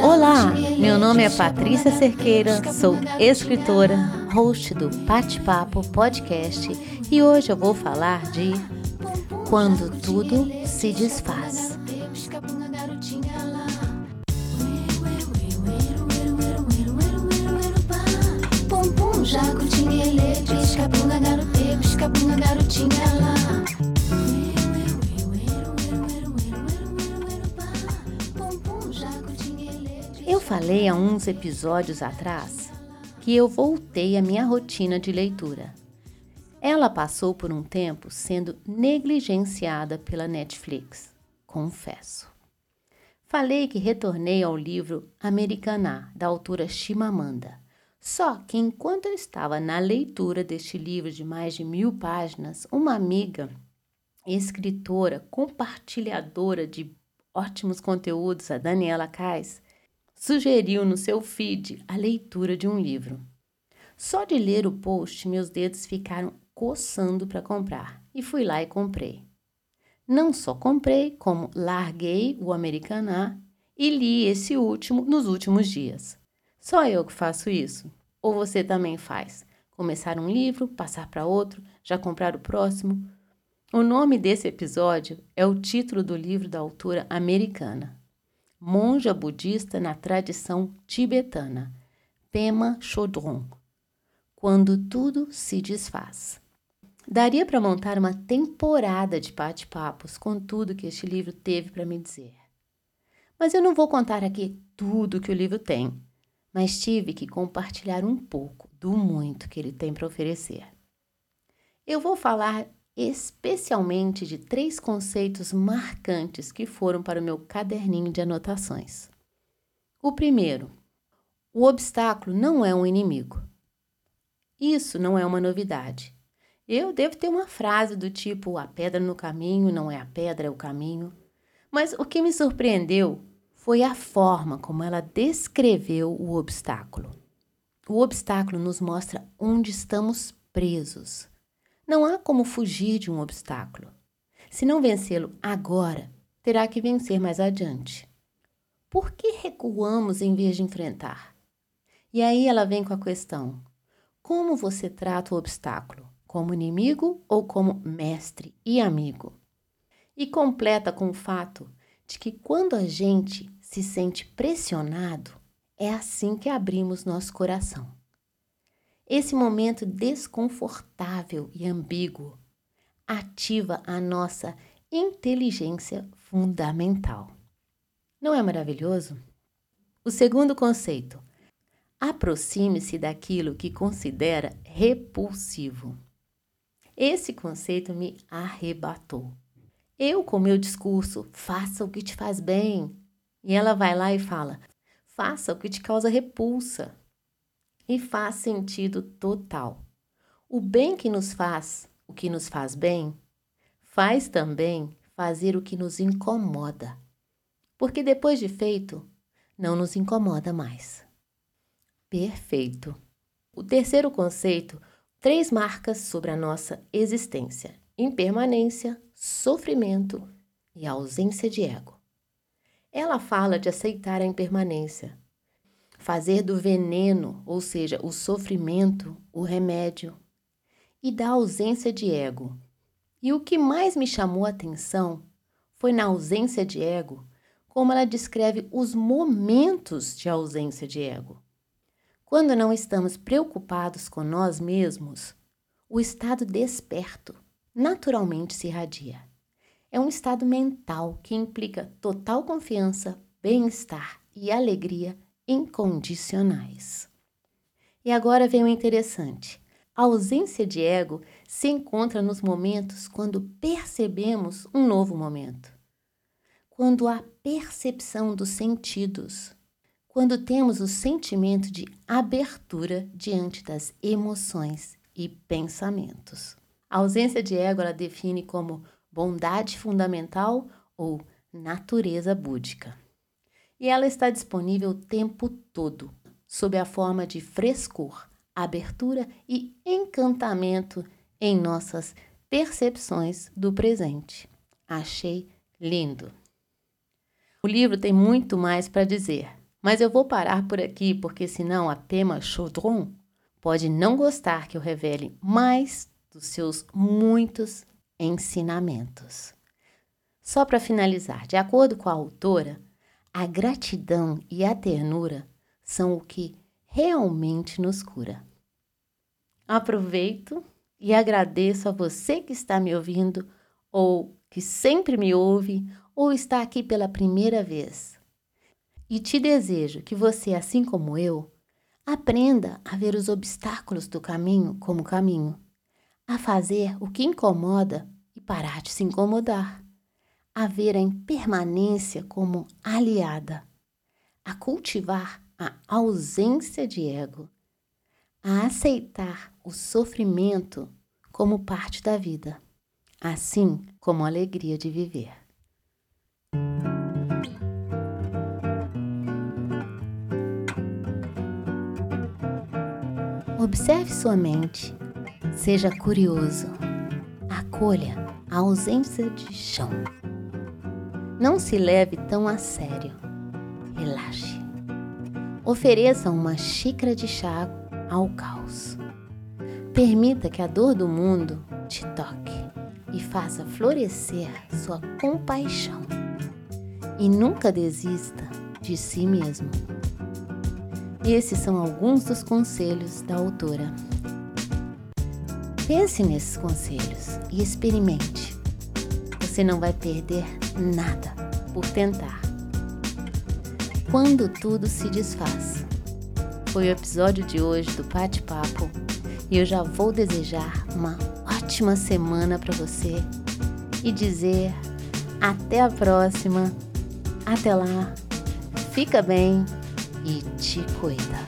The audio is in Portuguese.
Olá, meu nome é Patrícia Cerqueira, sou escritora, host do Pate Papo Podcast e hoje eu vou falar de Quando Tudo Se Desfaz. garotinha lá. Falei há uns episódios atrás que eu voltei à minha rotina de leitura. Ela passou por um tempo sendo negligenciada pela Netflix, confesso. Falei que retornei ao livro Americaná, da autora Chimamanda. Só que enquanto eu estava na leitura deste livro de mais de mil páginas, uma amiga, escritora, compartilhadora de ótimos conteúdos, a Daniela Kais, sugeriu no seu feed a leitura de um livro. Só de ler o post, meus dedos ficaram coçando para comprar e fui lá e comprei. Não só comprei, como larguei o Americaná e li esse último nos últimos dias. Só eu que faço isso? Ou você também faz? Começar um livro, passar para outro, já comprar o próximo? O nome desse episódio é o título do livro da autora americana, monja budista na tradição tibetana, Pema Chodron, Quando Tudo Se Desfaz. Daria para montar uma temporada de bate-papos com tudo que este livro teve para me dizer. Mas eu não vou contar aqui tudo que o livro tem mas tive que compartilhar um pouco do muito que ele tem para oferecer. Eu vou falar especialmente de três conceitos marcantes que foram para o meu caderninho de anotações. O primeiro, o obstáculo não é um inimigo. Isso não é uma novidade. Eu devo ter uma frase do tipo: a pedra no caminho não é a pedra, é o caminho. Mas o que me surpreendeu foi a forma como ela descreveu o obstáculo. O obstáculo nos mostra onde estamos presos. Não há como fugir de um obstáculo. Se não vencê-lo agora, terá que vencer mais adiante. Por que recuamos em vez de enfrentar? E aí ela vem com a questão: como você trata o obstáculo? Como inimigo ou como mestre e amigo? E completa com o fato de que quando a gente se sente pressionado, é assim que abrimos nosso coração. Esse momento desconfortável e ambíguo ativa a nossa inteligência fundamental. Não é maravilhoso? O segundo conceito: aproxime-se daquilo que considera repulsivo. Esse conceito me arrebatou. Eu, com meu discurso, faça o que te faz bem. E ela vai lá e fala: faça o que te causa repulsa. E faz sentido total. O bem que nos faz, o que nos faz bem, faz também fazer o que nos incomoda. Porque depois de feito, não nos incomoda mais. Perfeito. O terceiro conceito, três marcas sobre a nossa existência: impermanência, sofrimento e ausência de ego. Ela fala de aceitar a impermanência, fazer do veneno, ou seja, o sofrimento, o remédio, e da ausência de ego. E o que mais me chamou a atenção foi na ausência de ego, como ela descreve os momentos de ausência de ego. Quando não estamos preocupados com nós mesmos, o estado desperto naturalmente se irradia. É um estado mental que implica total confiança, bem-estar e alegria incondicionais. E agora vem o interessante. A ausência de ego se encontra nos momentos quando percebemos um novo momento. Quando há percepção dos sentidos. Quando temos o sentimento de abertura diante das emoções e pensamentos. A ausência de ego ela define como bondade fundamental ou natureza búdica. E ela está disponível o tempo todo, sob a forma de frescor, abertura e encantamento em nossas percepções do presente. Achei lindo. O livro tem muito mais para dizer, mas eu vou parar por aqui porque senão a Pema Chaudron pode não gostar que eu revele mais dos seus muitos ensinamentos. Só para finalizar, de acordo com a autora, a gratidão e a ternura são o que realmente nos cura. Aproveito e agradeço a você que está me ouvindo ou que sempre me ouve ou está aqui pela primeira vez. E te desejo que você, assim como eu, aprenda a ver os obstáculos do caminho como caminho, a fazer o que incomoda e parar de se incomodar, a ver a impermanência como aliada, a cultivar a ausência de ego, a aceitar o sofrimento como parte da vida, assim como a alegria de viver. Observe sua mente, seja curioso, acolha a ausência de chão. Não se leve tão a sério, relaxe. Ofereça uma xícara de chá ao caos. Permita que a dor do mundo te toque e faça florescer sua compaixão. E nunca desista de si mesmo. Esses são alguns dos conselhos da autora. Pense nesses conselhos e experimente. Você não vai perder nada por tentar. Quando tudo se desfaz. Foi o episódio de hoje do Bate Papo e eu já vou desejar uma ótima semana para você e dizer até a próxima. Até lá. Fica bem e te cuida.